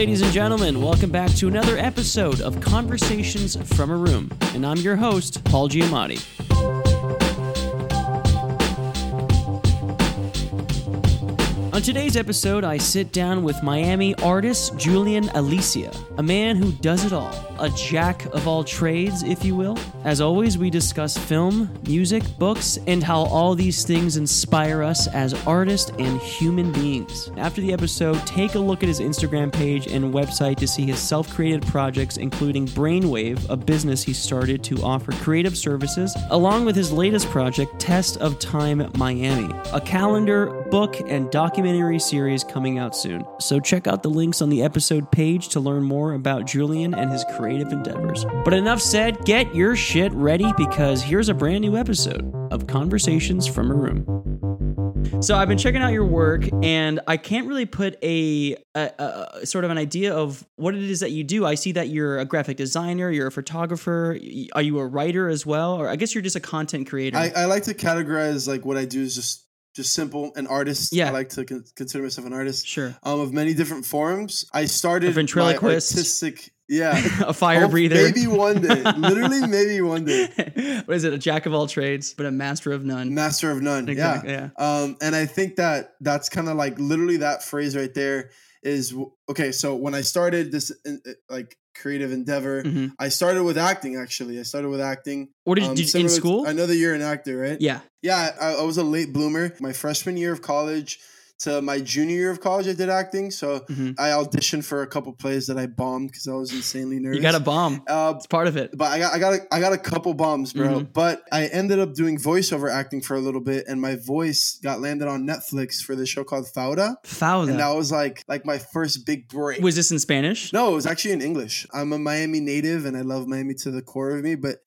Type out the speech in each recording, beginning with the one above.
ladies and gentlemen. Welcome back to another episode of Conversations from a Room. And I'm your host, Paul Giamatti. On today's episode, I sit down with Miami artist Julian Alicea, a man who does it all, a jack of all trades, if you will. As always, we discuss film, music, books, and how all these things inspire us as artists and human beings. After the episode, take a look at his Instagram page and website to see his self created projects, including Brainwave, a business he started to offer creative services, along with his latest project, Test of Time Miami, a calendar, book, and documentary series coming out soon. So check out the links on the episode page to learn more about Julian and his creative endeavors. But enough said, get your shit ready because here's a brand new episode of Conversations from a Room. So I've been checking out your work, and I can't really put a, a, a, sort of an idea of what it is that you do. I see that you're a graphic designer, you're a photographer. Are you a writer as well, or I guess you're just a content creator? I, I like to categorize like what I do is just just simple an artist. Yeah. I like to con- consider myself an artist. Sure. Um, of many different forms. I started A ventriloquist. artistic. Yeah. a fire Hope- breather. Maybe one day. Literally, maybe one day. what is it? A jack of all trades, but a master of none. Master of none. Exactly, Yeah. Um, and I think that that's kind of like literally that phrase right there is okay. So when I started this like creative endeavor, Mhm. I started with acting. Actually, I started with acting. What did you Um, did, in to- school? I know that you're an actor, right? yeah. Yeah, I, I was a late bloomer. My freshman year of college to my junior year of college, I did acting. So Mhm. I auditioned for a couple plays that I bombed because I was insanely nervous. You got a bomb. Uh, It's part of it. but I got I got a, I got a couple bombs, bro. Mhm. But I ended up doing voiceover acting for a little bit, and my voice got landed on Netflix for the show called Fauda, Fauda. and that was like like my first big break. Was this in Spanish? no, it was actually in English. I'm a Miami native, and I love Miami to the core of me, but.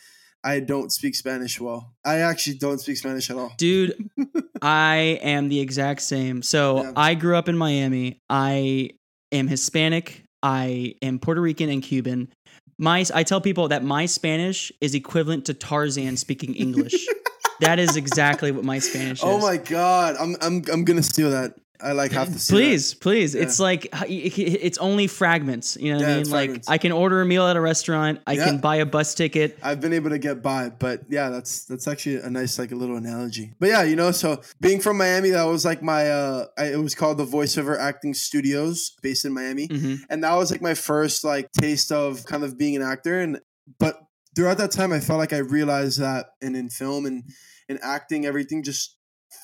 I don't speak Spanish well. I actually don't speak Spanish at all. Dude, I am the exact same. So Yeah. I grew up in Miami. I am Hispanic. I am Puerto Rican and Cuban. My I tell people that my Spanish is equivalent to Tarzan speaking English. that is exactly what my Spanish oh is. Oh my god, I'm I'm I'm gonna steal that. I like have to steal that. Please, please. Yeah. It's like it's only fragments. You know what Yeah, I mean? Like fragments. I can order a meal at a restaurant. I Yeah. can buy a bus ticket. I've been able to get by, but yeah, that's that's actually a nice like a little analogy. But yeah, you know, so being from Miami, that was like my uh, I, it was called the Voiceover Acting Studios, based in Miami, hmm and that was like my first like taste of kind of being an actor. And but throughout that time, I felt like I realized that, and in film and in acting, everything just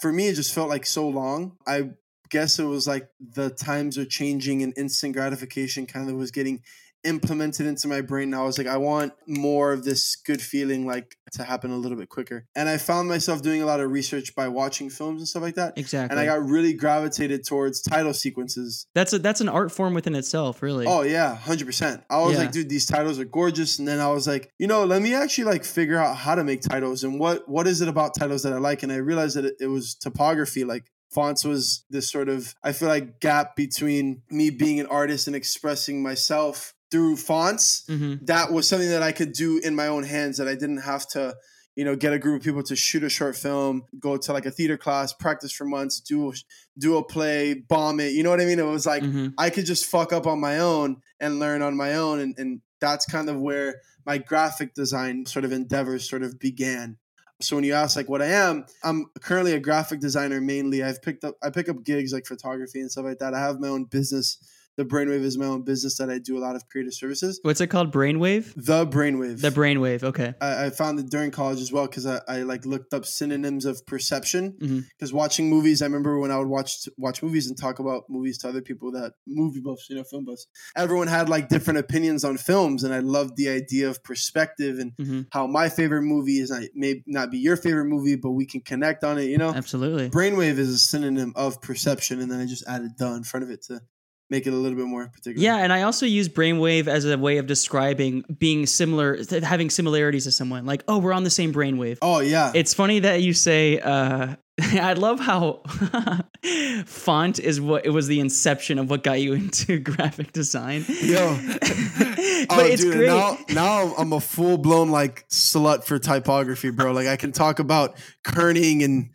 for me, it just felt like so long. I guess it was like the times are changing and instant gratification kind of was getting implemented into my brain. And I was like, I want more of this good feeling like to happen a little bit quicker. And I found myself doing a lot of research by watching films and stuff like that. Exactly. And I got really gravitated towards title sequences. that's a that's an art form within itself, really. Oh yeah, hundred percent. I was Yeah. like, dude, these titles are gorgeous. And then I was like, you know, let me actually like figure out how to make titles and what what is it about titles that I like. And I realized that it, it was topography. Like fonts was this sort of I feel like gap between me being an artist and expressing myself through fonts. hmm That was something that I could do in my own hands. That I didn't have to. You know, get a group of people to shoot a short film, go to like a theater class, practice for months, do do a play, bomb it. You know what I mean? It was like hmm I could just fuck up on my own and learn on my own. And, and that's kind of where my graphic design sort of endeavors sort of began. So when you ask like what I am, I'm currently a graphic designer mainly. I've picked up I pick up gigs like photography and stuff like that. I have my own business. The Brainwave is my own business that I do a lot of creative services. What's it called? Brainwave. The Brainwave. The brainwave. Okay. I, I found it during college as well because I, I like looked up synonyms of perception. Because watching movies, I remember when I would watch watch movies and talk about movies to other people that movie buffs, you know, film buffs. Everyone had like different opinions on films, and I loved the idea of perspective and hmm how my favorite movie is not may not be your favorite movie, but we can connect on it. You know, Absolutely. brainwave is a synonym of perception, and then I just added "the" in front of it to make it a little bit more particular. Yeah, and I also use brainwave as a way of describing being similar, having similarities to someone. Like, oh, we're on the same brainwave. Oh yeah. It's funny that you say uh, I love how font is what it was the inception of what got you into graphic design. Yo. but oh, it's dude, great. now now I'm a full blown like slut for typography, bro. Like I can talk about kerning and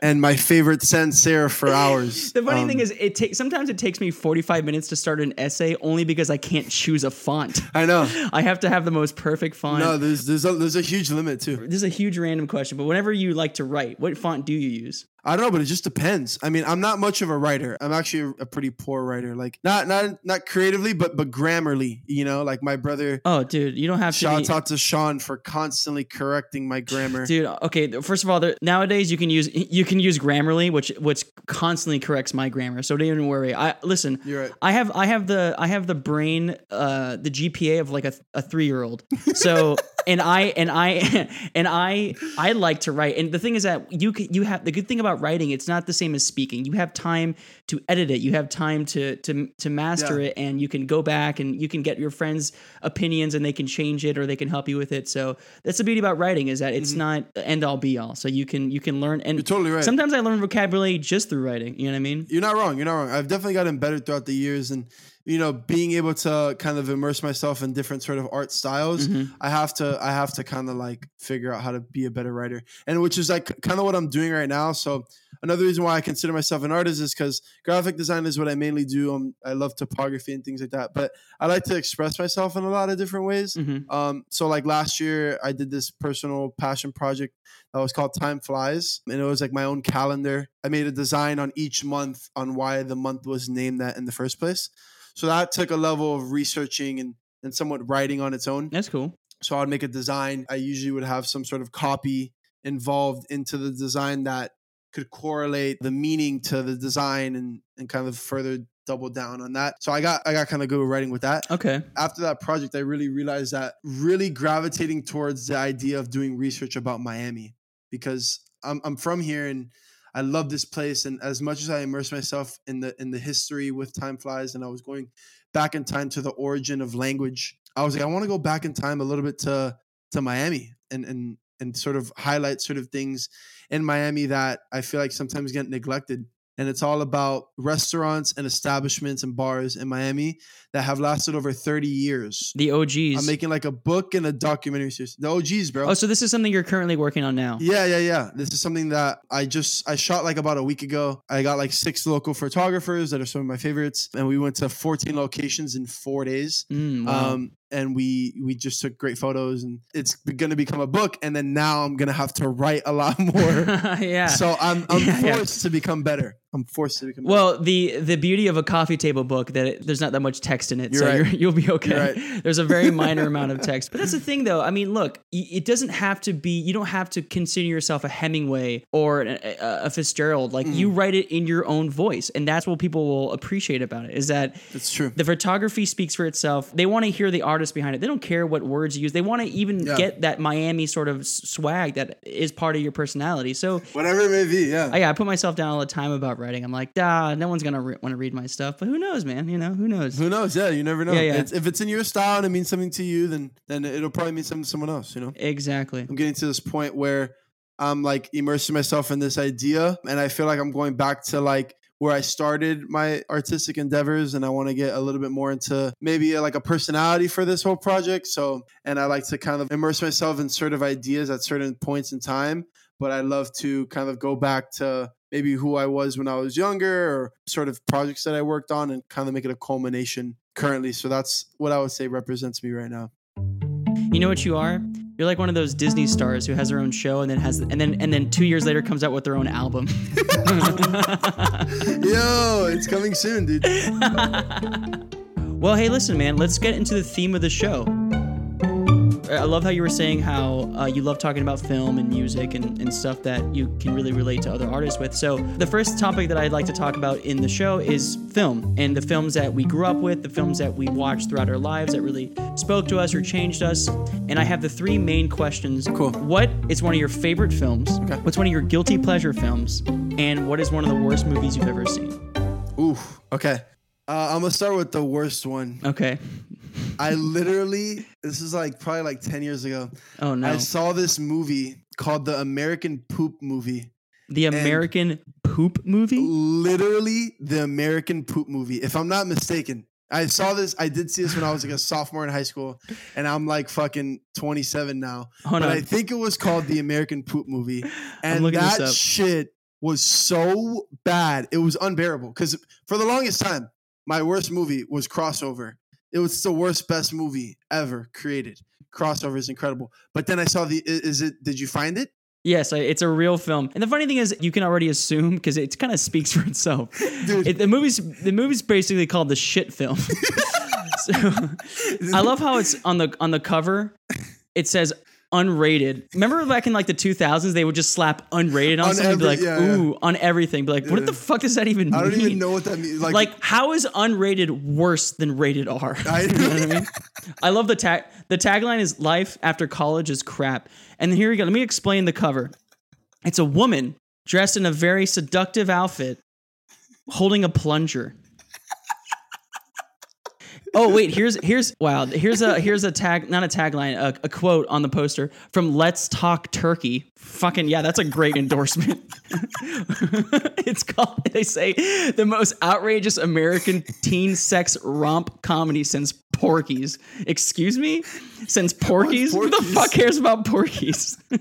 and my favorite sans serif for hours. the funny Um, thing is, it takes sometimes it takes me 45 minutes to start an essay only because I can't choose a font. I know. I have to have the most perfect font. No, there's there's a there's a huge limit too. this is a huge random question, but whenever you like to write, what font do you use? I don't know, but it just depends. I mean, I'm not much of a writer. I'm actually a, pretty poor writer. Like not not not creatively, but but grammarly. You know, like my brother. Oh, dude, you don't have to. Shout out to Sean for constantly correcting my grammar. Dude, okay. First of all, there, nowadays you can use you can use Grammarly, which which constantly corrects my grammar. So don't even worry. I listen. You're right. I have I have the I have the brain uh the GPA of like a, a three year old. So and I and I and I I like to write. And the thing is that you you have the good thing about writing. It's not the same as speaking. You have time to edit it. You have time to to to master Yeah. it, and you can go back and you can get your friends' opinions, and they can change it or they can help you with it. So that's the beauty about writing is that it's not the end all be all. So you can you can learn and Mm-hmm. You're totally right. Sometimes I learn vocabulary just through writing. You know what I mean? You're not wrong. You're not wrong. I've definitely gotten better throughout the years, and you know, being able to kind of immerse myself in different sort of art styles. Mm-hmm. I have to. I have to kind of like figure out how to be a better writer, and which is like kind of what I'm doing right now. So another reason why I consider myself an artist is because graphic design is what I mainly do. Um, I love topography and things like that, but I like to express myself in a lot of different ways. Mhm. Um, so like last year, I did this personal passion project that was called Time Flies, and it was like my own calendar. I made a design on each month on why the month was named that in the first place. So that took a level of researching and and somewhat writing on its own. That's cool. So I would make a design. I usually would have some sort of copy involved into the design that could correlate the meaning to the design and and kind of further double down on that. So I got I got kind of good with writing with that Okay. after that project, I really realized that really gravitating towards the idea of doing research about Miami because I'm, I'm from here and I love this place. And as much as I immerse myself in the in the history with Time Flies, and I was going back in time to the origin of language, I was like, I want to go back in time a little bit to to Miami and and and sort of highlight sort of things in Miami that I feel like sometimes get neglected. And it's all about restaurants and establishments and bars in Miami that have lasted over 30 years. The OGs. I'm making like a book and a documentary series. The OGs, bro. oh, so this is something you're currently working on now. Yeah, yeah, yeah. This is something that I just I shot like about a week ago. I got like six local photographers that are some of my favorites, and we went to 14 locations in four days. Mm, wow. Um, and we we just took great photos, and it's going to become a book. And then now I'm gonna have to write a lot more. yeah. so I'm I'm Yeah, yeah. forced to become better. I'm forced to become. better. well, the the beauty of a coffee table book that it, there's not that much text in it, You're so right. you're, you'll be okay. Right. There's a very minor amount of text, but that's the thing, though. I mean, look, it doesn't have to be. You don't have to consider yourself a Hemingway or a, a, a Fitzgerald. Like you Mm. write it in your own voice, and that's what people will appreciate about it. Is that It's true. the photography speaks for itself. They want to hear the artist behind it. They don't care what words you use. They want to even Yeah. get that Miami sort of swag that is part of your personality. So Whatever it may be, yeah. I, yeah, I put myself down all the time about writing. I'm like, ah, no one's gonna re- want to read my stuff, but who knows, man? You know, who knows? Who knows? Yeah, you never know. Yeah, yeah. It's, if it's in your style and it means something to you, then then it'll probably mean something to someone else. You know. Exactly. I'm getting to this point where I'm like immersing myself in this idea, and I feel like I'm going back to like where I started my artistic endeavors, and I want to get a little bit more into maybe uh, like a personality for this whole project. So, and I like to kind of immerse myself in sort of ideas at certain points in time, but I love to kind of go back to maybe who I was when I was younger, or sort of projects that I worked on, and kind of make it a culmination currently. So that's what I would say represents me right now. You know what you are? You're like one of those Disney stars who has their own show and then has and then and then two years later comes out with their own album. Yo, it's coming soon, dude. well, hey, listen, man. Let's get into the theme of the show. I love how you were saying how uh, you love talking about film and music and, and stuff that you can really relate to other artists with. So, the first topic that I'd like to talk about in the show is film and the films that we grew up with, the films that we watched throughout our lives that really spoke to us or changed us. And I have the three main questions. Cool. What is one of your favorite films? Okay. What's one of your guilty pleasure films? And what is one of the worst movies you've ever seen? Ooh, okay. Uh, I'm gonna start with the worst one. Okay. I literally, this is like probably like 10 years ago. Oh, no. I saw this movie called the American Poop Movie. The American poop movie? literally the American poop movie. If I'm not mistaken, I saw this. I did see this when I was like a sophomore in high school, and I'm like fucking 27 now. Oh, Hold but on. I think it was called the American poop movie, and that shit was so bad. It was unbearable because for the longest time, my worst movie was Crossover. It was the worst, best movie ever created. Crossover is incredible. But then I saw the. Is it? Did you find it? Yes, I- it's a real film. And the funny thing is, you can already assume because it kind of speaks for itself. Dude. It, the movie's the movie's basically called the shit film. so, I love how it's on the on the cover. It says unrated. Remember back in like the 2000s, they would just slap unrated on, On something, and be like, every- yeah, yeah. "Ooh," on everything. Be like, "What Yeah. the fuck does that even mean? I don't even know what that means. Like, Like, how is unrated worse than rated R? I- you know what I mean? I love the tag. The tagline is "Life after college is crap." And here we go. Let me explain the cover. It's a woman dressed in a very seductive outfit, holding a plunger. Oh wait, here's here's wow. Here's a here's a tag, not a tagline, a, a quote on the poster from Let's Talk Turkey. Fucking yeah, that's a great endorsement. it's called. They say the most outrageous American teen sex romp comedy since Porky's. Excuse me, since Porky's. Who the fuck cares about Porky's?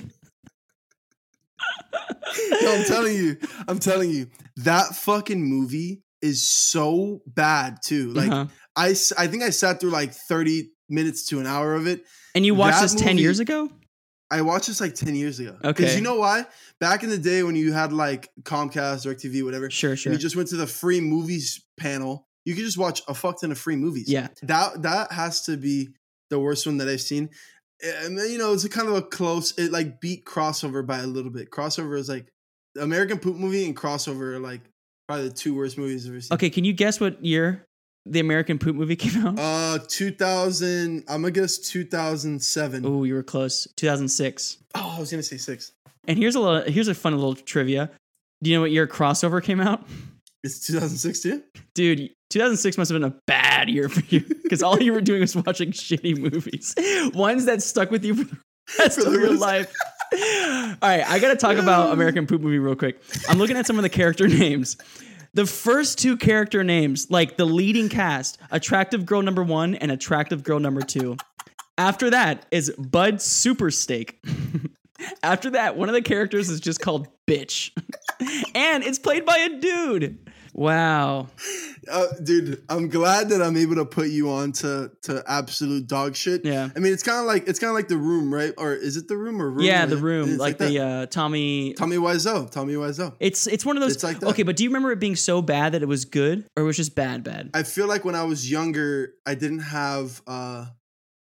No, I'm telling you, I'm telling you, that fucking movie is so bad too. Like Uh-huh. I, I think I sat through like 30 minutes to an hour of it. And you watched That this movie- years ago? I watched this like 10 years ago. Okay. Because you know why? Back in the day when you had like Comcast DirecTV, whatever, Sure, sure. you just went to the free movies panel, you could just watch a fuck ton of free movies. Yeah. That that has to be the worst one that I've seen. And then, you know, it's a kind of a close, it like beat crossover by a little bit. Crossover is like the American Poop movie and crossover are like probably the two worst movies I've ever seen. Okay, can you guess what year the American Poop movie came out? Uh 2000, I'm gonna guess 2007. oh, you were close. 2006. Oh, I was gonna say six. And here's a little, here's a fun little trivia. Do you know what year crossover came out? It's 2006 too? Dude, 2006 must have been a bad year for you because all you were doing was watching shitty movies, ones that stuck with you for the rest For of your life. All right, I gotta talk about American Poop movie real quick. I'm looking at some of the character names. The first two character names, like the leading cast, attractive girl number one and attractive girl number two. After that is Bud Supersteak. After that, one of the characters is just called Bitch. and it's played by a dude. Wow. Uh, dude, I'm glad that I'm able to put you on to, to absolute dog shit. Yeah. I mean, it's kind of like it's kind of like the room, right? Or is it the room or room? Yeah, the room, it's like, that. the uh, Tommy. Tommy Wiseau. Tommy Wiseau. It's it's one of those. It's like that. okay, but do you remember it being so bad that it was good, or it was just bad, bad? I feel like when I was younger, I didn't have uh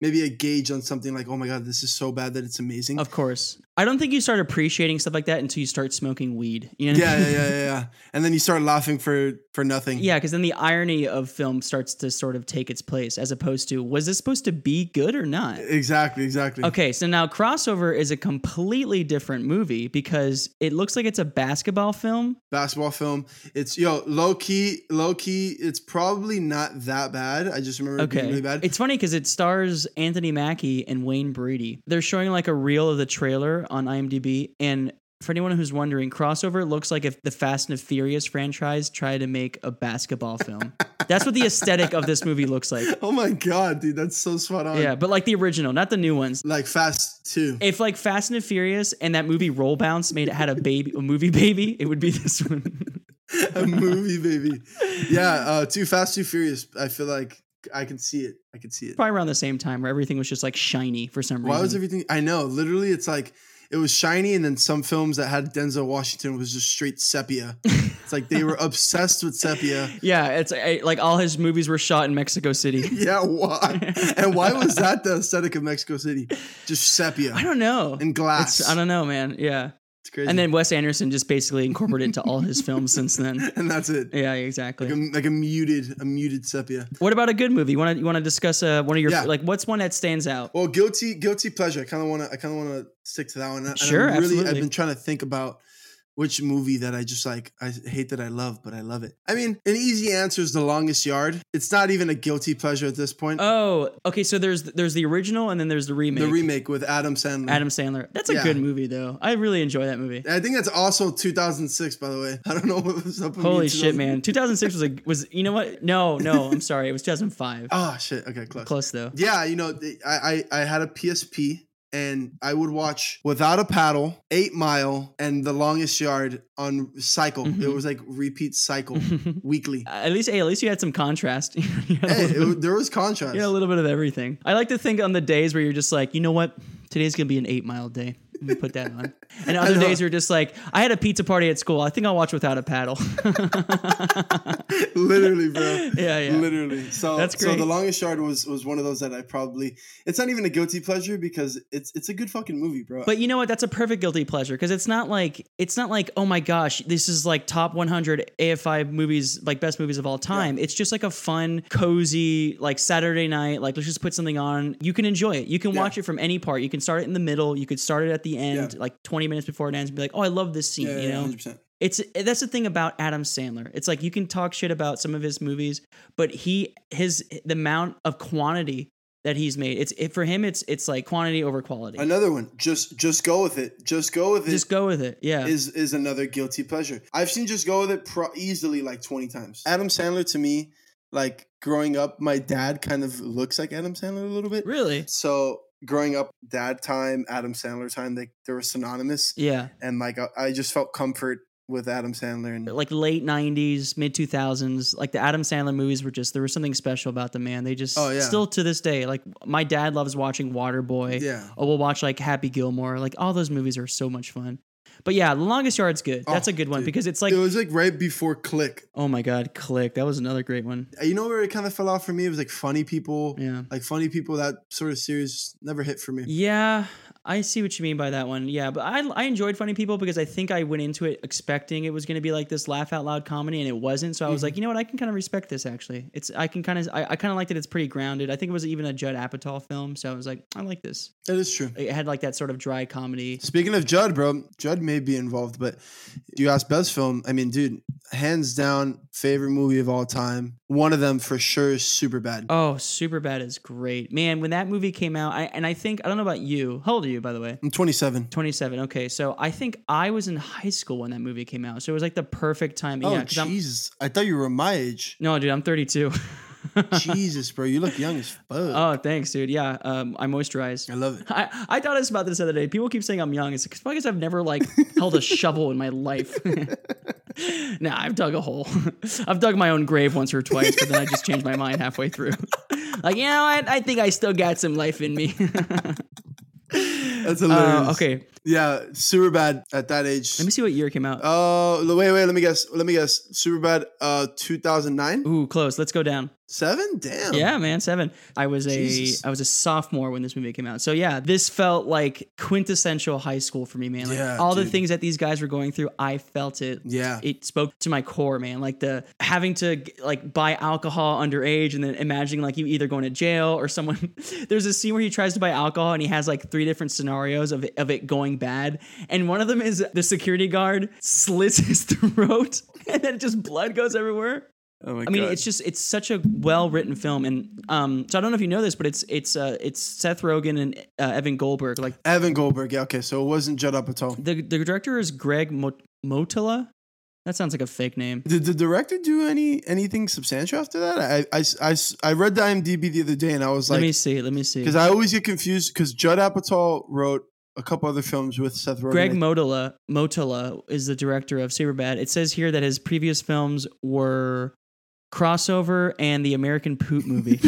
maybe a gauge on something like, oh my god, this is so bad that it's amazing. Of course, I don't think you start appreciating stuff like that until you start smoking weed. You know? yeah, yeah, yeah, yeah. And then you start laughing for for nothing. Yeah, because then the irony of film starts to sort of take its place, as opposed to was this supposed to be good or not? Exactly, exactly. Okay, so now Crossover is a completely different movie because it looks like it's a basketball film. Basketball film. It's yo low key, low key. It's probably not that bad. I just remember it being Okay. really bad. It's funny because it stars Anthony Mackie and Wayne Brady. They're showing like a reel of the trailer on IMDb. And for anyone who's wondering, Crossover looks like if the Fast and the Furious franchise tried to make a basketball film. That's what the aesthetic of this movie looks like. oh my god, dude, that's so spot on. Yeah, but like the original, not the new ones. Like Fast Two. If like Fast and the Furious and that movie Roll Bounce made it had a baby, a movie baby, it would be this one. a movie, baby. Yeah, uh, Too Fast, Too Furious. I feel like I can see it. I can see it. Probably around the same time where everything was just like shiny for some reason. Why was everything? I know. Literally, it's like it was shiny, and then some films that had Denzel Washington was just straight sepia. it's like they were obsessed with sepia. yeah, it's like all his movies were shot in Mexico City. Yeah, why? and why was that the aesthetic of Mexico City? Just sepia I don't know. and glass. It's, I don't know, man. Yeah. It's crazy. And then Wes Anderson just basically incorporated it into all his films since then. and that's it. Yeah, exactly. Like a, like a muted, a muted sepia. What about a good movie? You want to you want to discuss uh, one of your Yeah. like what's one that stands out? Well, guilty, guilty pleasure. I kind of want to. I kind of want to stick to that one. And Sure, I'm really, absolutely. I've been trying to think about which movie that I just like I hate that I love, but I love it. I mean, an easy answer is The Longest Yard. It's not even a guilty pleasure at this point. Oh, okay. So there's there's the original and then there's the remake. the remake with Adam Sandler. Adam Sandler. That's a Yeah. good movie though. I really enjoy that movie. I think that's also 2006, by the way. I don't know what was up with me Holy shit, man! 2006 was a was you know what? No, no, I'm sorry. It was 2005. Oh ah, shit. Okay, close. Close though. Yeah, you know, I, I I had a PSP and I would watch Without a Paddle, Eight Mile, and The Longest Yard on cycle. Mhm. It was like repeat cycle weekly. at least, hey, at least you had some contrast. had Hey, it, wa- there was contrast. Yeah, a little bit of everything. I like to think on the days where you're just like, you know what? Today's gonna be an eight mile day. Put that on. And other days you're just like, I had a pizza party at school. I think I'll watch Without a Paddle. Literally, bro. Yeah, yeah. Literally. So That's So the longest yard was was one of those that I probably. It's not even a guilty pleasure because it's it's a good fucking movie, bro. But you know what? That's a perfect guilty pleasure because it's not like it's not like oh my gosh, this is like top 100 AFI movies, like best movies of all time. It's just like a fun, cozy, like Saturday night. Like let's just put something on. You can enjoy it. You can Yeah. watch it from any part. You can start it in the middle. You could start it at the end, Yeah. like 20 minutes before it ends, and be like, oh, I love this scene. yeah, you yeah, know, 100%. it's that's the thing about Adam Sandler. It's like you can talk shit about some of his movies, but he his the amount of quantity that he's made. It's it, for him. It's it's like quantity over quality. Another one. Just just go with it. Just go with it. Just go with it. Yeah. is is another guilty pleasure. I've seen Just Go with It pro- easily like 20 times. Adam Sandler to me, like growing up, my dad kind of looks like Adam Sandler a little bit. really. So growing up, dad time, Adam Sandler time, they they were synonymous, Yeah. and like I, I just felt comfort with Adam Sandler and like late 90s mid 2000s like the adam sandler movies were just there was something special about the man they just Oh, yeah. still to this day like my dad loves watching waterboy yeah. or we'll watch like happy gilmore like all those movies are so much fun but yeah the longest yard's good that's Oh, a good one dude. because it's like it was like right before Click. oh my god click that was another great one You know where it kind of fell off for me? It was like Funny People. yeah Like Funny People, that sort of series never hit for me. yeah i see what you mean by that one yeah but i i enjoyed funny people because i think i went into it expecting it was going to be like this laugh out loud comedy and it wasn't so i Mm-hmm. was like you know what i can kind of respect this actually it's i can kind of i, I kind of like that it's pretty grounded i think it was even a judd apatow film so i was like i like this That is true. it had like that sort of dry comedy Speaking of Judd, bro, Judd may be involved, but you ask best film. I mean, dude, hands down, favorite movie of all time. One of them for sure is Superbad. oh Superbad is great man when that movie came out I, and i think i don't know about you how old are you by the way I'm 27. 27 okay so i think i was in high school when that movie came out so it was like the perfect time Oh, yeah 'cause I'm- Jesus. I thought you were my age. no dude i'm 32 Jesus, bro. You look young as fuck. Oh, thanks, dude. Yeah, um, I moisturize. I love it. I, I thought us about this the other day. People keep saying I'm young. It's because I've never like held a shovel in my life. nah, I've dug a hole. I've dug my own grave once or twice, but then I just changed my mind halfway through. like, you know what? I think I still got some life in me. That's hilarious. Uh, okay, Yeah, Superbad at that age. let me see what year it came out. Oh, wait, wait. Let me guess. Let me guess. Superbad. Uh, 2009. Ooh, close. Let's go down. Seven. Damn. Yeah, man, seven. I was a I Jesus. was a sophomore when this movie came out. So yeah, this felt like quintessential high school for me, man. Like Yeah, all the things that these guys were going through, I felt it. Yeah. It spoke to my core, man. Like the having to like buy alcohol underage and then imagining like you either going to jail or someone. There's a scene where he tries to buy alcohol and he has like three different scenarios of it, of it going bad, and one of them is the security guard slits his throat and then just blood goes everywhere. Oh my I mean, it's just it's such a well written film, and um, so I don't know if you know this, but it's it's uh, it's Seth Rogen and uh, Evan Goldberg. Like Evan Goldberg. Yeah. Okay. So it wasn't Judd Apatow. the the director is Greg Mo- Mottola. That sounds like a fake name. Did the director do any anything substantial after that? I I, I, I read the IMDb the other day and I was like, let me see. Let me see. because I always get confused because Judd Apatow wrote a couple other films with Seth Rogen. Greg Mottola Mottola is the director of Superbad. It says here that his previous films were Crossover and the American Poop movie.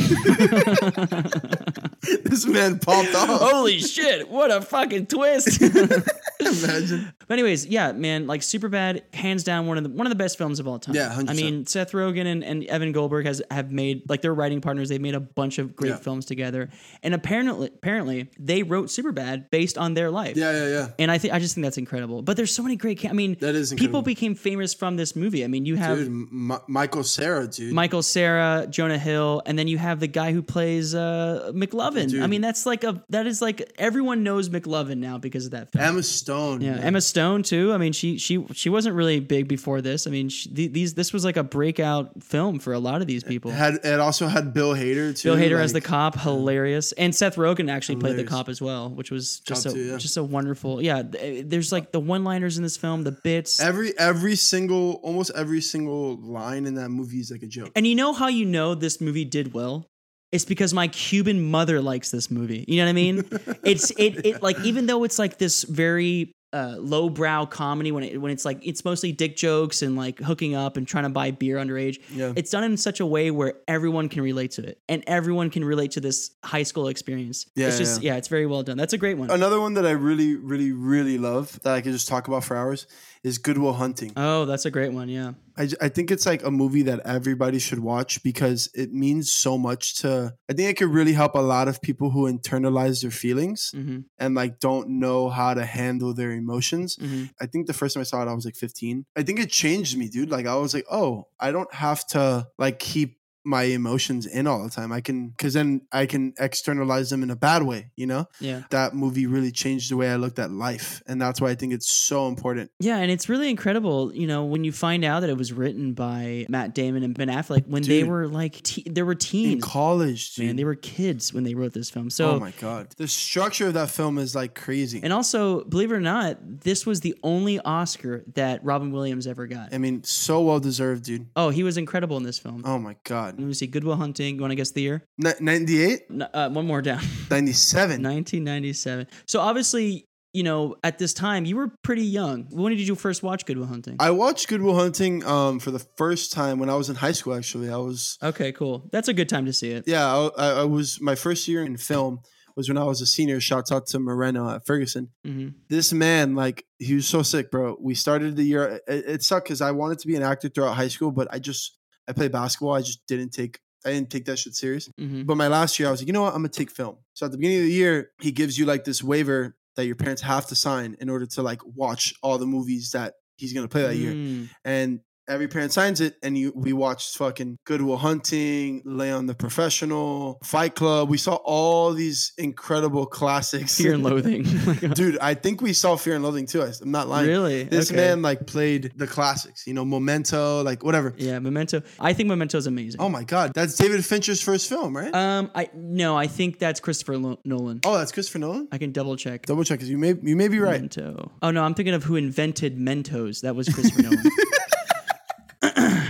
this man popped off. Holy shit! What a fucking twist. Imagine. But anyways, yeah, man, like Superbad, hands down one of the one of the best films of all time. Yeah, 100%. I mean, Seth Rogen and, and Evan Goldberg has have made like they're writing partners. They've made a bunch of great Yeah. films together, and apparently, apparently, they wrote Superbad based on their life. Yeah, yeah, yeah. And I think I just think that's incredible. But there's so many great. Ca- I mean, That is people became famous from this movie. I mean, you have Dude, M- Michael Cera dude. Michael Cera, Jonah Hill, and then you have the guy who plays uh, McLovin. I mean, that's like a that is like everyone knows McLovin now because of that film. Emma Stone. yeah, man. Emma Stone too. I mean, she she she wasn't really big before this. I mean, she, these this was like a breakout film for a lot of these people. had it also had Bill Hader too. Bill Hader as the cop, hilarious, and Seth Rogen actually played the cop as well, which was just a too, yeah. just a wonderful. Yeah, there's like the one-liners in this film, the bits, Every every single almost every single line in that movie is like a joke. and you know how you know this movie did well. It's because my Cuban mother likes this movie. You know what I mean? it's it it like even though it's like this very uh, lowbrow comedy when it when it's like it's mostly dick jokes and like hooking up and trying to buy beer underage. Yeah. It's done in such a way where everyone can relate to it and everyone can relate to this high school experience. Yeah, it's just yeah, it's very well done. That's a great one. Another one that I really, really, really love that I could just talk about for hours is Good Will Hunting. Oh, that's a great one. Yeah. I, I think it's like a movie that everybody should watch because it means so much to. I think it could really help a lot of people who internalize their feelings hmm and like don't know how to handle their emotions. hmm I think the first time I saw it, I was like 15. I think it changed me, dude. Like I was like, oh, I don't have to like keep my emotions in all the time. I can, because then I can externalize them in a bad way. You know, Yeah. that movie really changed the way I looked at life, and that's why I think it's so important. Yeah, and it's really incredible, you know, when you find out that it was written by Matt Damon and Ben Affleck when they were like, te- they were teens. In college, dude. man. They were kids when they wrote this film. So, oh my god, the structure of that film is like crazy. and also, believe it or not, this was the only Oscar that Robin Williams ever got. I mean, so well deserved, dude. Oh, he was incredible in this film. Oh my god, Let me see, Good Will Hunting. You want to guess the year? 98, uh, one more down. 97. 1997. So obviously, you know, at this time, you were pretty young. When did you first watch Good Will Hunting? I watched Good Will Hunting um for the first time when I was in high school. Actually, I was okay, cool. That's a good time to see it. yeah, I, I was my first year in film was when I was a senior. Shouts out to Moreno at Ferguson. hmm This man, like, he was so sick, bro. We started the year. It, it sucked because I wanted to be an actor throughout high school, but I just I played basketball. I just didn't take I didn't take that shit serious. hmm But my last year, I was like, you know what? I'm gonna take film. So at the beginning of the year, he gives you like this waiver that your parents have to sign in order to like watch all the movies that he's gonna play that year. Mm. And every parent signs it, and you we watched fucking Good Will Hunting, Leon the Professional, Fight Club. We saw all these incredible classics. Fear and Loathing. Oh. Dude, I think we saw Fear and Loathing too. I'm not lying. Really? This Okay. man like played the classics, you know, Memento, like whatever. Yeah, Memento. I think Memento is amazing. Oh my god, that's David Fincher's first film, right? Um, I no, I think that's Christopher Lo- Nolan. oh, that's Christopher Nolan. I can double check. Double check because you may you may be right. Memento. Oh no, I'm thinking of who invented Mentos. That was Christopher Nolan.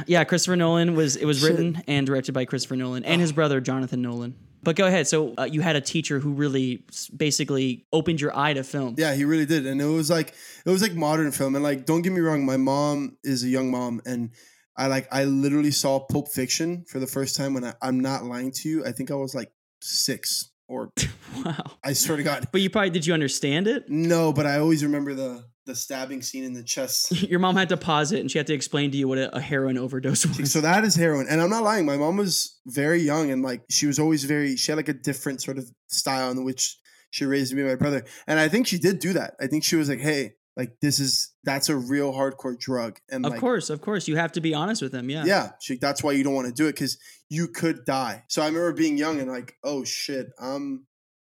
yeah, Christopher Nolan was. It was Shit. written and directed by Christopher Nolan and his brother Jonathan Nolan. But go ahead. So uh, you had a teacher who really basically opened your eye to film. Yeah, he really did, and it was like it was like modern film. And like, don't get me wrong, my mom is a young mom, and I like I literally saw Pulp Fiction for the first time when I, I'm not lying to you. I think I was like six, or Wow. I swear to God, But you probably did you understand it? no. But I always remember the the stabbing scene in the chest. Your mom had to pause it and she had to explain to you what a, a heroin overdose was. So that is heroin, and I'm not lying. My mom was very young, and like she was always very. She had like a different sort of style in which she raised me and my brother, and I think she did do that. I think she was like, "Hey, like this is that's a real hardcore drug," and Of like, course, of course, you have to be honest with them. Yeah. yeah, she, that's why you don't want to do it because you could die. So I remember being young and like, oh shit, I'm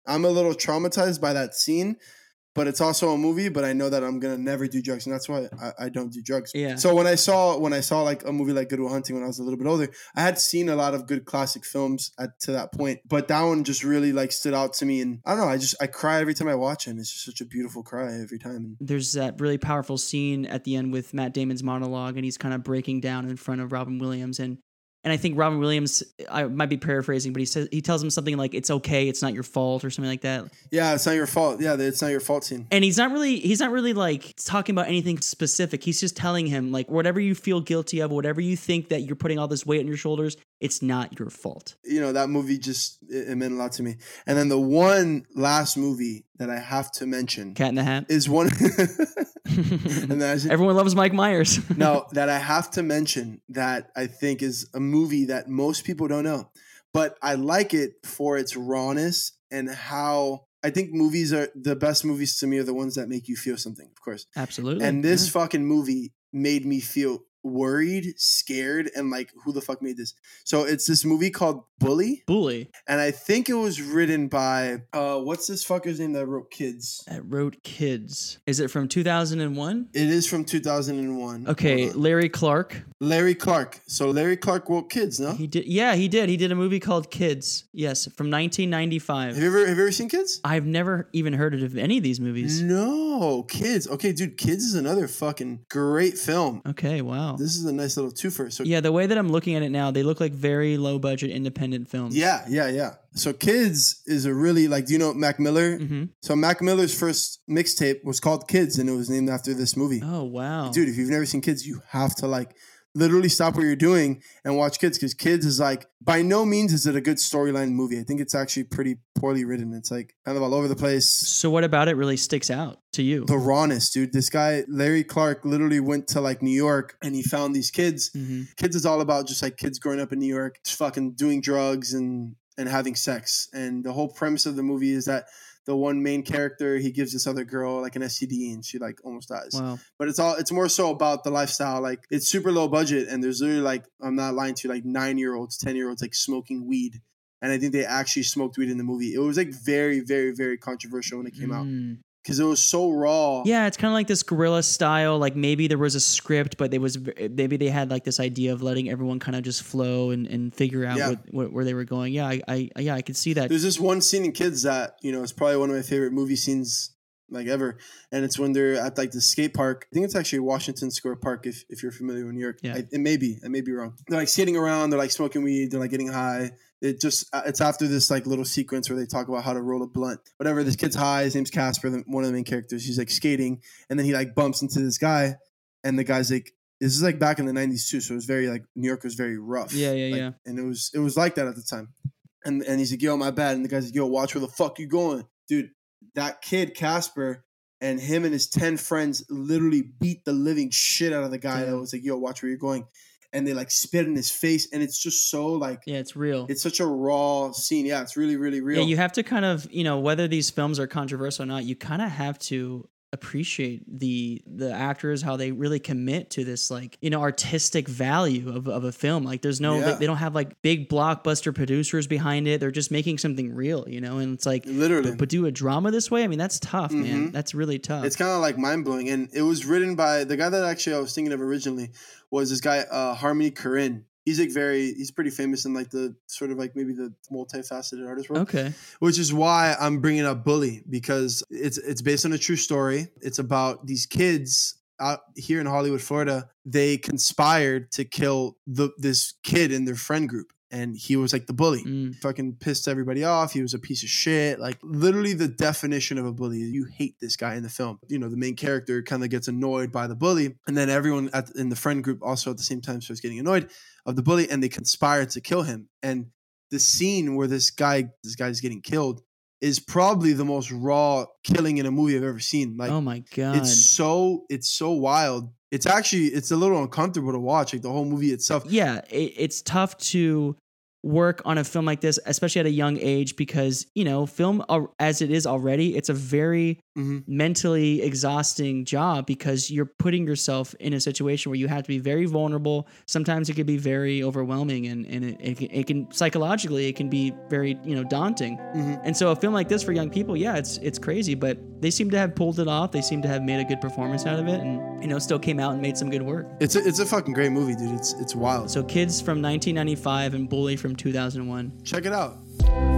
I'm a little traumatized by that scene. But it's also a movie, but I know that I'm gonna never do drugs, and that's why I, I don't do drugs. Yeah. So when I saw when I saw like a movie like Good Will Hunting when I was a little bit older, I had seen a lot of good classic films at to that point, but that one just really like stood out to me, and I don't know, I just I cry every time I watch it. And it's just such a beautiful cry every time. there's that really powerful scene at the end with Matt Damon's monologue, and he's kind of breaking down in front of Robin Williams, and and I think Robin Williams, I might be paraphrasing, but he says he tells him something like "It's okay, it's not your fault" or something like that, Yeah, it's not your fault. Yeah, it's not your fault scene. and he's not really he's not really like talking about anything specific. He's just telling him like whatever you feel guilty of, whatever you think that you're putting all this weight on your shoulders, it's not your fault. you know that movie just it, it meant a lot to me. And then the one last movie that I have to mention Cat in the Hat. is one. and then I should, Everyone loves Mike Myers. no, that I have to mention that I think is a movie that most people don't know, but I like it for its rawness and how I think movies are the best movies to me are the ones that make you feel something, of course. Absolutely. And this Yeah. fucking movie made me feel worried, scared, and like, who the fuck made this? So it's this movie called Bully, Bully and I think it was written by uh, what's this fucker's name that wrote Kids? that wrote Kids. Is it from 2001? It is from 2001. Okay, Larry Clark. Larry Clark. So Larry Clark wrote Kids, no? He did. Yeah, he did. He did a movie called Kids. Yes, from 1995. Have you ever have you ever seen Kids? I've never even heard of any of these movies. No, Kids. Okay, dude, Kids is another fucking great film. Okay, wow. This is a nice little twofer. So Yeah, the way that I'm looking at it now, they look like very low budget independent films. yeah, yeah, yeah. So Kids is a really like. Do you know Mac Miller? hmm So Mac Miller's first mixtape was called Kids, and it was named after this movie. Oh wow, Dude, if you've never seen Kids, you have to like literally stop what you're doing and watch Kids because Kids is like by no means is it a good storyline movie. I think it's actually pretty poorly written. It's like kind of all over the place. So what about it really sticks out to you? The rawness, dude. This guy Larry Clark literally went to like New York and he found these kids. hmm Kids is all about just like kids growing up in New York, just fucking doing drugs and and having sex. And the whole premise of the movie is that the one main character he gives this other girl like an STD and she like almost dies Wow. but it's all it's more so about the lifestyle like it's super low budget and there's literally like i'm not lying to you like nine year olds ten year olds like smoking weed and i think they actually smoked weed in the movie it was like very very very controversial when it came out Mm. Because it was so raw Yeah, it's kind of like this guerrilla style. Like maybe there was a script, but they was maybe they had like this idea of letting everyone kind of just flow and, and figure out Yeah. what, what, where they were going. Yeah, I, I yeah I could see that. there's this one scene in kids that you know it's probably one of my favorite movie scenes like ever. And it's when they're at like the skate park. I think it's actually washington square park if, if you're familiar with new york. Yeah. I, it may be i may be wrong. They're like skating around they're like smoking weed they're like getting high. It just uh, it's after this like little sequence where they talk about how to roll a blunt. Whatever this kid's high his name's casper the, one of the main characters. He's like skating and then he like bumps into this guy and the guy's like this is like back in the 90s too so it was very like new york was very rough. Yeah, yeah, Like, yeah. and it was it was like that at the time. And and he's like, "Yo, my bad." And the guy's like, "Yo, watch where the fuck you going, dude." That kid Casper and him and his ten friends literally beat the living shit out of the guy that was like, "Yo, watch where you're going," and they like spit in his face, and it's just so like Yeah, it's real. it's such a raw scene. Yeah, it's really really real. Yeah, you have to kind of, you know, whether these films are controversial or not, you kind of have to appreciate the the actors how they really commit to this like you know artistic value of, of a film like there's no Yeah. they, they don't have like big blockbuster producers behind it they're just making something real you know and it's like literally. but, but do a drama this way i mean that's tough man Mhm. that's really tough It's kind of like mind blowing, and it was written by the guy that actually I was thinking of originally was this guy uh, Harmony Korine. He's like very he's pretty famous in like the sort of like maybe the multifaceted artist world. okay which is why I'm bringing up Bully because it's it's based on a true story. It's about these kids out here in Hollywood, Florida. They conspired to kill the this kid in their friend group, and he was like the bully. Mm. Fucking pissed everybody off. He was a piece of shit. Like literally the definition of a bully. You hate this guy in the film. You know the main character kind of gets annoyed by the bully, and then everyone at, in the friend group also at the same time starts getting annoyed of the bully, and they conspire to kill him. And the scene where this guy this guy's getting killed is probably the most raw killing in a movie I've ever seen. Like oh my god it's so it's so wild. It's actually it's a little uncomfortable to watch. Like the whole movie itself. yeah it, it's tough to work on a film like this especially at a young age because you know film as it is already it's a very Mhm. mentally exhausting job because you're putting yourself in a situation where you have to be very vulnerable sometimes it can be very overwhelming and, and it, it, can, it can psychologically it can be very you know daunting Mhm. and so a film like this for young people yeah it's it's crazy but they seem to have pulled it off they seem to have made a good performance out of it and you know still came out and made some good work It's a, it's a fucking great movie, dude. It's it's wild. so kids from 1995 and bully from 2001 Check it out.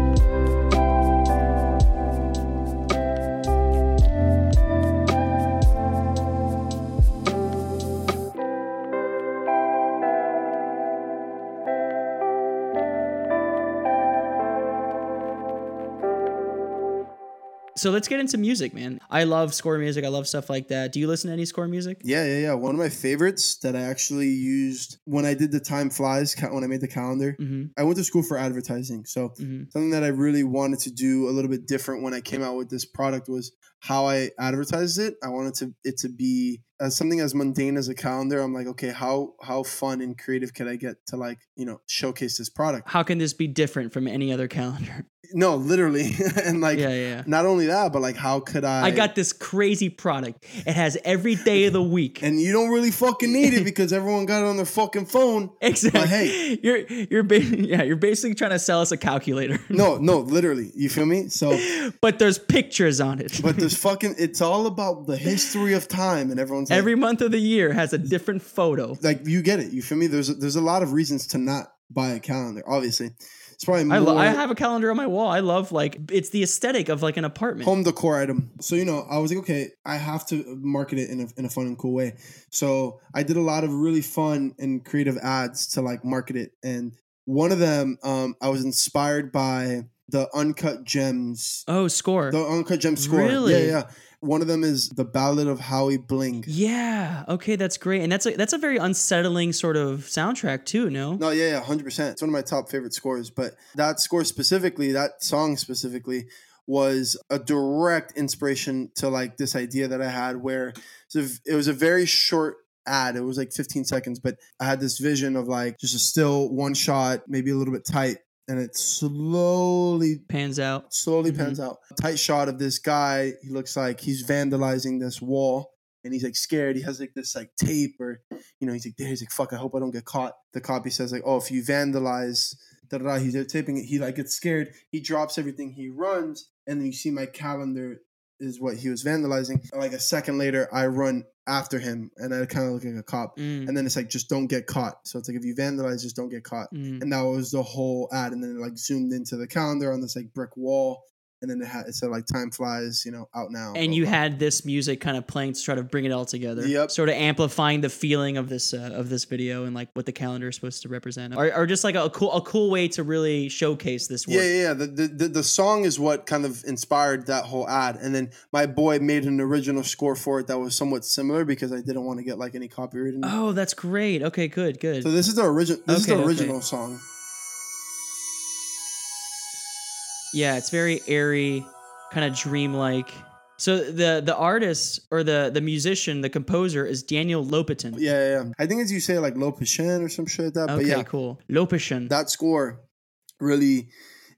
So let's get into music, man. I love score music. I love stuff like that. Do you listen to any score music? Yeah, yeah, yeah. One of my favorites that I actually used when I did the Time Flies when I made the calendar. Mm-hmm. I went to school for advertising, so Mm-hmm. something that I really wanted to do a little bit different when I came out with this product was how I advertised it. I wanted to it to be as something as mundane as a calendar. I'm like, okay, how how fun and creative can I get to like you know showcase this product? How can this be different from any other calendar? no, literally, and like yeah, yeah. not only that, but like how could I? I got this crazy product. It has every day of the week. and you don't really fucking need it because everyone got it on their fucking phone. Exactly. But hey. you're you're ba- yeah, you're basically trying to sell us a calculator. No, no, literally, you feel me? So, but there's pictures on it. but there's fucking. It's all about the history of time, and everyone's like, Every month of the year has a different photo. like you get it. You feel me? There's a, there's a lot of reasons to not buy a calendar. Obviously, it's probably more I, lo- I have a calendar on my wall. I love like it's the aesthetic of like an apartment. home decor item. So you know, I was like, okay, I have to market it in a in a fun and cool way. So I did a lot of really fun and creative ads to like market it, and one of them, um, I was inspired by the Uncut Gems, Oh, score. the Uncut Gems score. Really? Yeah, yeah. One of them is the Ballad of Howie Bling. yeah. Okay, that's great. And that's a that's a very unsettling sort of soundtrack too. No. No, yeah, yeah, hundred percent. It's one of my top favorite scores. But that score specifically, that song specifically, was a direct inspiration to like this idea that I had, where it was a very short ad. It was like 15 seconds, but I had this vision of like just a still one shot, maybe a little bit tight, and it slowly Pans out. slowly Mhm. pans out. A tight shot of this guy. He looks like he's vandalizing this wall. And he's like scared. He has like this like tape or you know, he's like there, he's like, fuck, I hope I don't get caught. The copy says like, oh, if you vandalize da da da, he's there taping it. He like gets scared. He drops everything, he runs, and then you see my calendar is what he was vandalizing. Like a second later, I run after him and I kind of look like a cop. Mm, And then it's like just don't get caught. So it's like if you vandalize, just don't get caught mm. and that was the whole ad and then it like zoomed into the calendar on this like brick wall and then it had it said like time flies you know out now And you blah. had this music kind of playing to try to bring it all together. Yep. Sort of amplifying the feeling of this uh, of this video and like what the calendar is supposed to represent, or, or just like a cool a cool way to really showcase this work. yeah yeah, yeah. The, the, the the song is what kind of inspired that whole ad and then my boy made an original score for it that was somewhat similar because i didn't want to get like any copyrighted Oh, that's great. Okay, good, good. so this is the original this Okay, is the okay. original song Yeah, it's very airy, kind of dreamlike. So the the artist or the the musician, the composer is Daniel Lopatin. yeah yeah, yeah. i think as you say like lopashin or some shit like that but yeah cool. Lopatin. that score really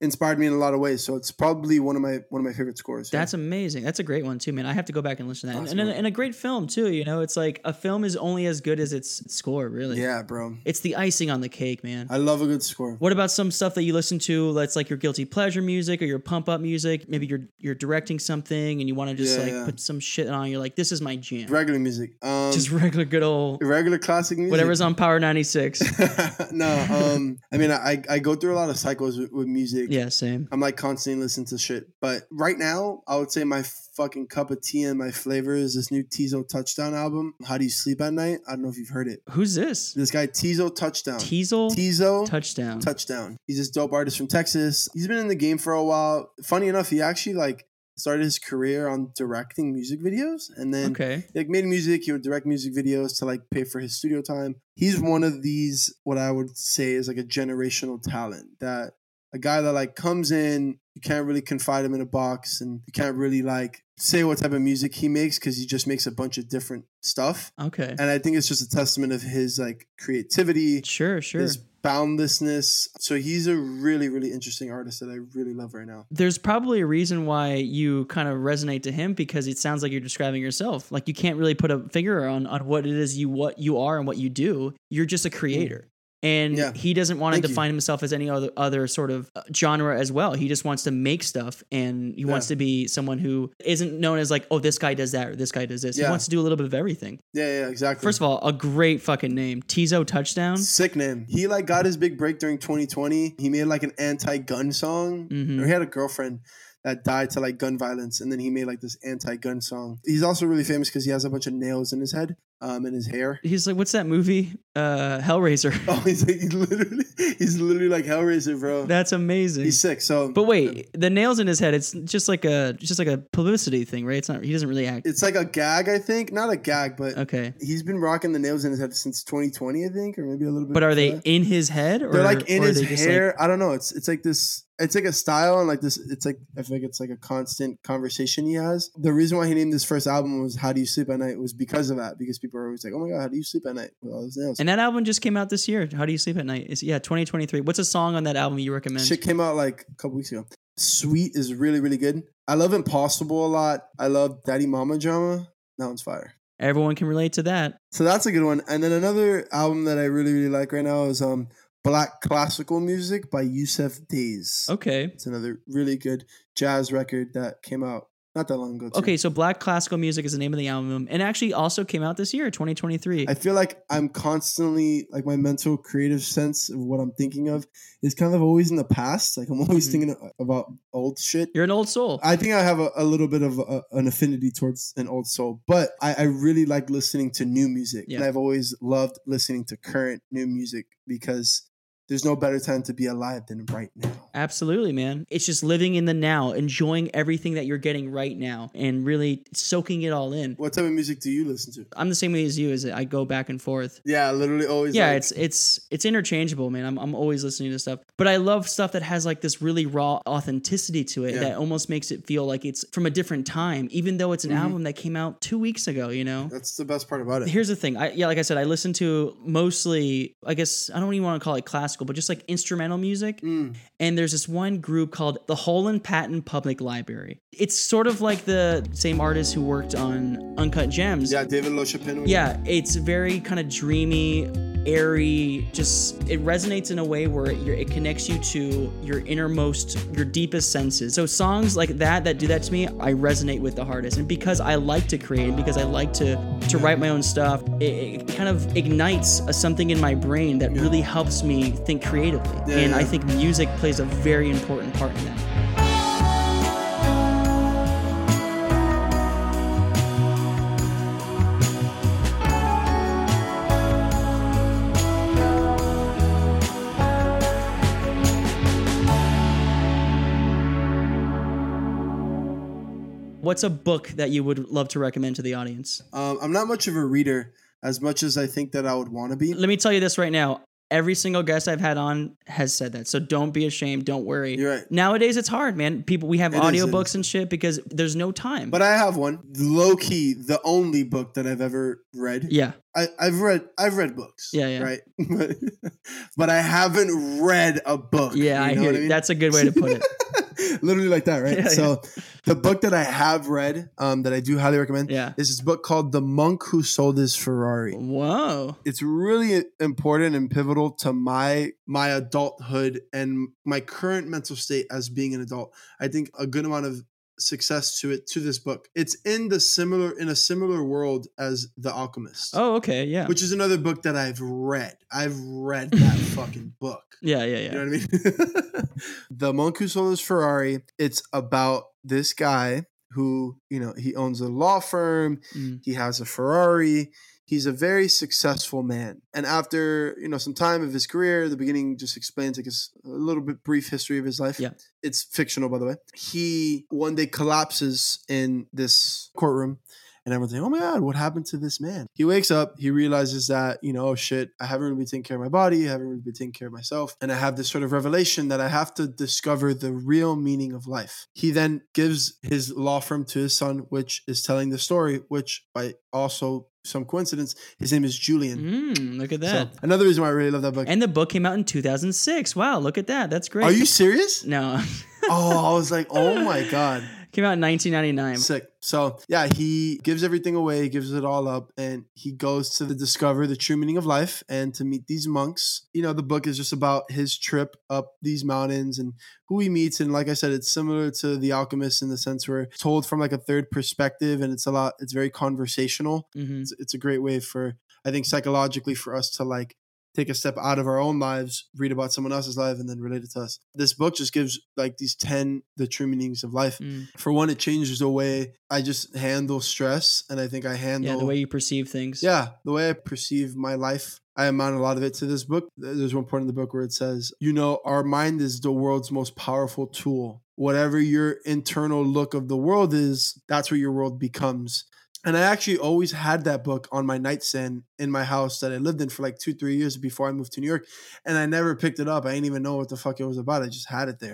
inspired me in a lot of ways so it's probably one of my one of my favorite scores yeah. That's amazing. That's a great one too, man. I have to go back and listen to that. Awesome. And, and, and a great film too. You know, it's like a film is only as good as its score. Really. yeah bro It's the icing on the cake, man. I love a good score. What about some stuff that you listen to that's like your guilty pleasure music or your pump up music? Maybe you're you're directing something and you want to just Yeah, like yeah. put some shit on. You're like, this is my jam. Regular music. Um, Just regular good old regular classic music. whatever's on Power 96. no, um, I mean, I, I go through a lot of cycles with, with music. Yeah, same. I'm like constantly listening to shit. But right now, I would say my fucking cup of tea and my flavor is this new Teezo Touchdown album. How do you sleep at night? I don't know if you've heard it. Who's this? This guy Teezo Touchdown. Teasel Teezo touchdown. Touchdown. He's this dope artist from Texas. He's been in the game for a while. Funny enough, he actually like started his career on directing music videos, and then okay. like made music. He would direct music videos to like pay for his studio time. He's one of these what I would say is like a generational talent that a guy that like comes in, you can't really confide him in a box, and you can't really like say what type of music he makes because he just makes a bunch of different stuff. Okay. And I think it's just a testament of his like creativity, Sure, sure. his boundlessness. So he's a really, really interesting artist that I really love right now. There's probably a reason why you kind of resonate to him because it sounds like you're describing yourself. Like you can't really put a finger on on what it is you what you are and what you do. You're just a creator. And. Yeah. he doesn't want to Thank you. define himself as any other other sort of uh, genre as well. He just wants to make stuff and he wants to be someone who isn't known as like, oh, this guy does that or this guy does this. He wants to do a little bit of everything. Yeah, yeah, exactly. First of all, a great fucking name. Teezo Touchdown. Sick name. He like got his big break during 2020. He made like an anti-gun song. Mhm. Or he had a girlfriend that died to like gun violence, and then he made like this anti-gun song. He's also really famous because he has a bunch of nails in his head, um, and his hair. He's like, what's that movie? Uh, Hellraiser. Oh, he's like he's literally he's literally like Hellraiser, bro. That's amazing. he's sick. So, But wait, the nails in his head, it's just like a just like a publicity thing, right? It's not he doesn't really act. it's like a gag, I think. Not a gag, but Okay. he's been rocking the nails in his head since 2020, I think, or maybe a little bit. But are they before. in his head or They're like in his hair. I don't know. It's it's like this. It's like a style and like this. It's like I feel like it's like a constant conversation he has. The reason why he named this first album was "How Do You Sleep at Night" was because of that. Because people are always like, "Oh my god, how do you sleep at night with all those nails?" and that album just came out this year. How do you sleep at night? It's, yeah, 2023. What's a song on that album you recommend? Shit came out like a couple weeks ago. Sweet is really, really good. I love Impossible a lot. I love Daddy Mama Drama. That one's fire. Everyone can relate to that. So that's a good one. And then another album that I really, really like right now is um Black Classical Music by Yussef Dayes. Okay. It's another really good jazz record that came out not that long ago. Too. Okay, so Black Classical Music is the name of the album, and actually also came out this year, 2023. I feel like I'm constantly like my mental creative sense of what I'm thinking of is kind of always in the past. Like I'm always Mhm. thinking about old shit. You're an old soul. I think I have a, a little bit of a, an affinity towards an old soul, but I, I really like listening to new music. And I've always loved listening to current new music because there's no better time to be alive than right now. Absolutely, man. It's just living in the now, enjoying everything that you're getting right now, and really soaking it all in. What type of music do you listen to? I'm the same way as you. As I go back and forth. Yeah, literally always. yeah, like- it's it's it's interchangeable, man. I'm I'm always listening to stuff, but I love stuff that has like this really raw authenticity to it Yeah. that almost makes it feel like it's from a different time, even though it's an Mhm. album that came out two weeks ago. You know. that's the best part about it. Here's the thing. I yeah, like I said, I listen to mostly. I guess I don't even want to call it classical, but just like instrumental music. Mm. And there's this one group called the Holland Patent Public Library. It's sort of like the same artist who worked on Uncut Gems. Yeah, David LaChapelle. Yeah, it's very kind of dreamy, airy. Just it resonates in a way where it, it connects you to your innermost, your deepest senses. So songs like that that do that to me, I resonate with the hardest. And because I like to create, and because I like to to write my own stuff, it, it kind of ignites a, something in my brain that really helps me think creatively. Yeah, and I think music plays a very important part in that. What's a book that you would love to recommend to the audience? Um, I'm not much of a reader as much as I think that I would want to be. Let me tell you this right now. Every single guest I've had on has said that. So don't be ashamed. Don't worry. You're right. Nowadays it's hard, man. People we have it audiobooks is. and shit because there's no time. But I have one. Low key, the only book that I've ever read. yeah. I, I've read I've read books. Yeah, yeah. Right. but, but I haven't read a book. Yeah, you I hear what you. mean? That's a good way to put it. Literally like that, right? Yeah, so the book that I have read, um, that I do highly recommend, Yeah. is this book called The Monk Who Sold His Ferrari. Whoa. It's really important and pivotal to my my adulthood and my current mental state as being an adult. I think a good amount of success to it to this book. It's in the similar in a similar world as The Alchemist. Oh, okay. Yeah. Which is another book that I've read. I've read that fucking book. yeah, yeah, yeah. You know what I mean? the Monk Who Sold His Ferrari. It's about this guy who, you know, he owns a law firm. Mm. He has a Ferrari. He's a very successful man. And after, you know, some time of his career, the beginning just explains like his, a little bit brief history of his life. Yeah. It's fictional, by the way. He one day collapses in this courtroom and everyone's like, oh my God, what happened to this man? He wakes up, he realizes that, you know, oh shit, I haven't really been taking care of my body, I haven't really been taking care of myself. And I have this sort of revelation that I have to discover the real meaning of life. He then gives his law firm to his son, which is telling the story, which by also some coincidence, his name is Julian. Mm, look at So that. another reason why I really love that book. and the book came out in 2006. Wow, look at that. That's great. Are you serious? No. oh, I was like, oh my God. came out in 1999. Sick. So yeah, he gives everything away, gives it all up, and he goes to the discover the true meaning of life and to meet these monks. You know, the book is just about his trip up these mountains and who he meets. And like I said, it's similar to The Alchemist in the sense where it's told from like a third perspective, and it's a lot. It's very conversational. hmm It's, it's a great way for I think psychologically for us to like take a step out of our own lives, read about someone else's life, and then relate it to us. This book just gives like these ten the true meanings of life. Mm. For one, it changes the way I just handle stress, and I think I handle Yeah, the way you perceive things. yeah the way I perceive my life. I amount a lot of it to this book. There's one point in the book where it says, you know, our mind is the world's most powerful tool. Whatever your internal look of the world is, that's what your world becomes. And I actually always had that book on my nightstand in my house that I lived in for like two, three years before I moved to New York. And I never picked it up. I didn't even know what the fuck it was about. I just had it there.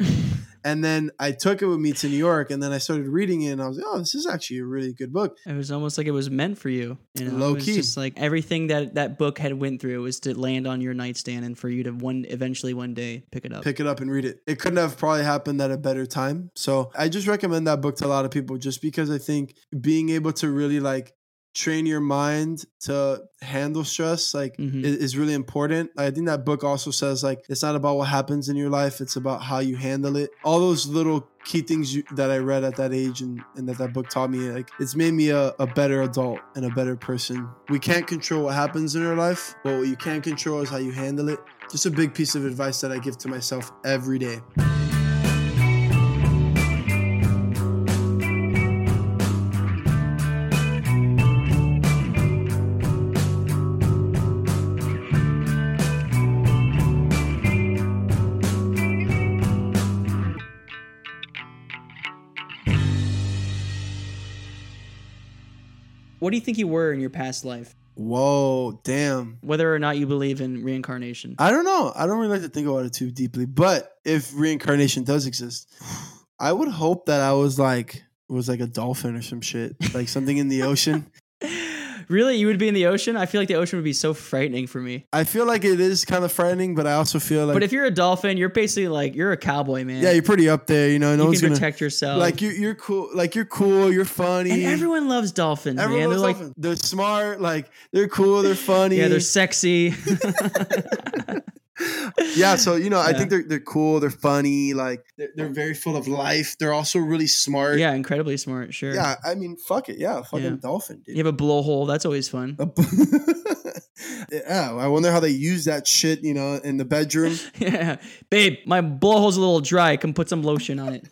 And then I took it with me to New York, and then I started reading it, and I was like, "Oh, this is actually a really good book." It was almost like it was meant for you. you know? Low it was key. just like everything that that book had went through was to land on your nightstand and for you to one eventually one day pick it up. Pick it up and read it. It couldn't have probably happened at a better time. So I just recommend that book to a lot of people, just because I think being able to really like train your mind to handle stress like Mhm. i- is really important. I think that book also says like it's not about what happens in your life it's about how you handle it. All those little key things you, that i read at that age and, and that that book taught me like it's made me a, a better adult and a better person. We can't control what happens in our life but what you can control is how you handle it. Just a big piece of advice that i give to myself every day What do you think you were in your past life? whoa damn Whether or not you believe in reincarnation. I don't know. I don't really like to think about it too deeply. But if reincarnation does exist, I would hope that I was like was like a dolphin or some shit, like something in the ocean. really? You would be in the ocean? I feel like the ocean would be so frightening for me. I feel like it is kind of frightening, but I also feel like but if you're a dolphin, you're basically like you're a cowboy, man. yeah, you're pretty up there. You know, no you one's can gonna protect yourself. like you. You're cool. Like you're cool. You're funny. and everyone loves dolphins, Everyone man. loves They're like dolphins. they're smart. Like they're cool. They're funny. yeah, they're sexy. yeah, so you know, I think they're they're cool. They're funny. Like they're, they're very full of life. They're also really smart. yeah, incredibly smart. Sure. Yeah, I mean, fuck it. Yeah, fucking Yeah. dolphin, dude. You have a blowhole. That's always fun. Yeah, I wonder how they use that shit, you know, in the bedroom. yeah, babe, my blowhole's a little dry. Come put some lotion on it.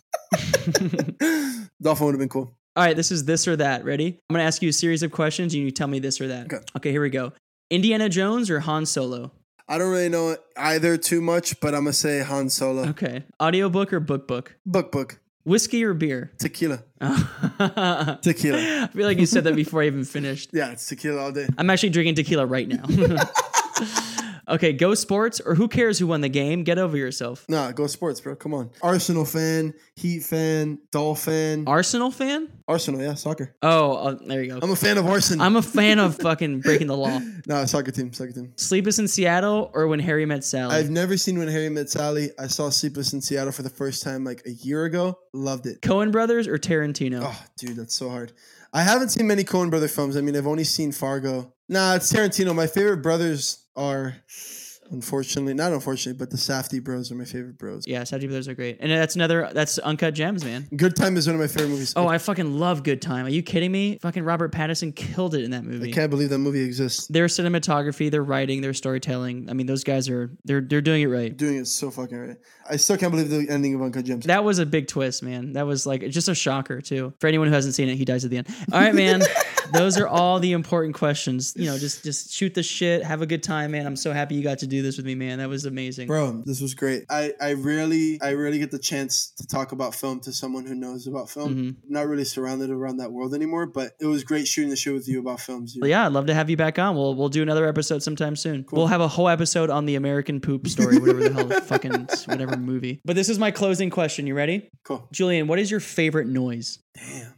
Dolphin would have been cool. All right, this is this or that. Ready? I'm gonna ask you a series of questions, and you tell me this or that. Okay. Okay, here we go. Indiana Jones or Han Solo? I don't really know either too much, but I'm gonna say Han Solo. Okay. Audiobook or book book? Book book. Whiskey or beer? Tequila. Tequila. I feel like you said that before I even finished. Yeah, it's tequila all day. I'm actually drinking tequila right now. okay, go sports or who cares who won the game? Get over yourself. Nah, go sports, bro. Come on. Arsenal fan, Heat fan, Dolphin. Arsenal fan? Arsenal, yeah, soccer. Oh, uh, there you go. I'm a fan of Arsenal. I'm a fan of fucking breaking the law. nah, soccer team, soccer team. Sleepless in Seattle or When Harry Met Sally? I've never seen When Harry Met Sally. I saw Sleepless in Seattle for the first time like a year ago. Loved it. Coen Brothers or Tarantino? Oh, dude, that's so hard. I haven't seen many Coen brother films. I mean, I've only seen Fargo. Nah, it's Tarantino. My favorite brothers are, unfortunately, not unfortunately, but the Safdie bros are my favorite bros. Yeah, Safdie Brothers are great, and that's another that's uncut gems, man. Good Time is one of my favorite movies. Oh, I, I fucking love Good Time. Are you kidding me? Fucking Robert Pattinson killed it in that movie. I can't believe that movie exists. Their cinematography, their writing, their storytelling. I mean, those guys are they're they're doing it right. Doing it so fucking right. I still can't believe the ending of Uncut Gems. That was a big twist, man. That was like just a shocker too. For anyone who hasn't seen it, he dies at the end. All right, man. Those are all the important questions. You know, just just shoot the shit, have a good time, man. I'm so happy you got to do this with me, man. That was amazing. Bro, this was great. I, I rarely I rarely get the chance to talk about film to someone who knows about film. Mhm. I'm not really surrounded around that world anymore, but it was great shooting the show with you about films. dude. Yeah, I'd love to have you back on. We'll we'll do another episode sometime soon. We'll have a whole episode on the American Poop story, whatever the hell, fucking whatever movie. But this is my closing question. You ready, Cool. Julian? What is your favorite noise? Damn.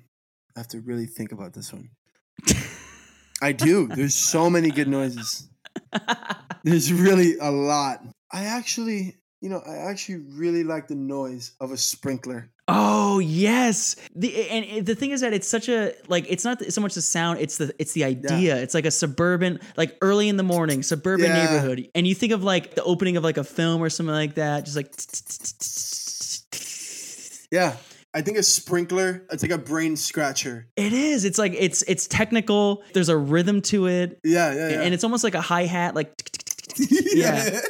I have to really think about this one. I do. There's so many good noises. There's really a lot. I actually, you know, I actually really like the noise of a sprinkler. Oh yes, the and it- the thing is that it's such a like it's not so much the sound, it's the it's the idea. It's like a suburban, like early in the morning, suburban Yeah. neighborhood, and you think of like the opening of like a film or something like that, just like Yeah. I think a sprinkler, it's like a brain scratcher. it is. It's like it's it's technical. There's a rhythm to it, Yeah, yeah, yeah. and it's almost like a hi hat, like. yeah.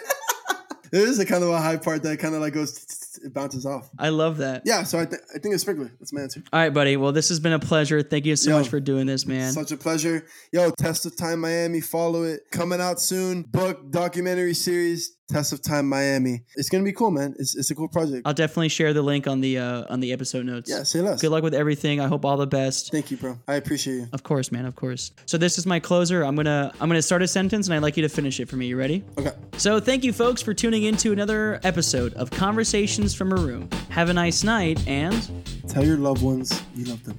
It is a kind of a high part that kind of like goes, it bounces off. I love that. Yeah, so I, th- I think it's sprinkler. That's my answer. All right, buddy. Well, this has been a pleasure. Thank you so Yo, much for doing this, man. Such a pleasure. Yo, Test of Time Miami, follow it. Coming out soon. Book, documentary series. Test of Time Miami. It's gonna be cool, man. It's, it's a cool project. I'll definitely share the link on the uh, on the episode notes. yeah, say less. Good luck with everything. I hope all the best. Thank you, bro. I appreciate you. Of course, man. Of course. So this is my closer. I'm gonna I'm gonna start a sentence, and I'd like you to finish it for me. You ready? Okay. So thank you, folks, for tuning in to another episode of Conversations from a Room. Have a nice night, and Tell your loved ones you love them.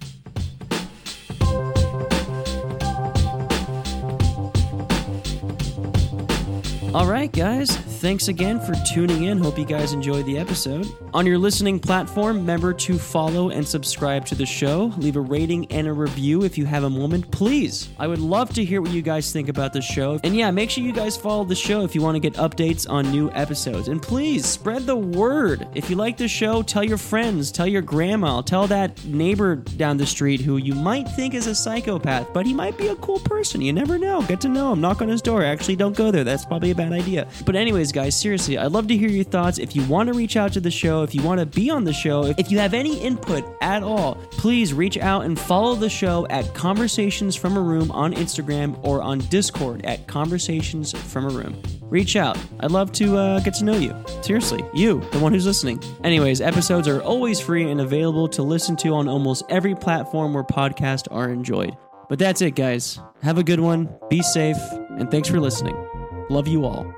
All right, guys. Thanks again for tuning in. Hope you guys enjoyed the episode. On your listening platform, remember to follow and subscribe to the show. Leave a rating and a review if you have a moment, please. I would love to hear what you guys think about the show. And yeah, make sure you guys follow the show if you want to get updates on new episodes. And please spread the word. If you like the show, tell your friends, tell your grandma, tell that neighbor down the street who you might think is a psychopath, but he might be a cool person. You never know. Get to know him. Knock on his door. Actually, don't go there. That's probably a bad idea. But, anyways, guys, seriously, I'd love to hear your thoughts. If you want to reach out to the show, if you want to be on the show, if you have any input at all, please reach out and follow the show at Conversations from a Room on Instagram or on Discord at Conversations from a Room. Reach out. I'd love to uh, get to know you. Seriously, you, the one who's listening. Anyways, episodes are always free and available to listen to on almost every platform where podcasts are enjoyed. But that's it, guys. Have a good one, be safe, and thanks for listening. Love you all.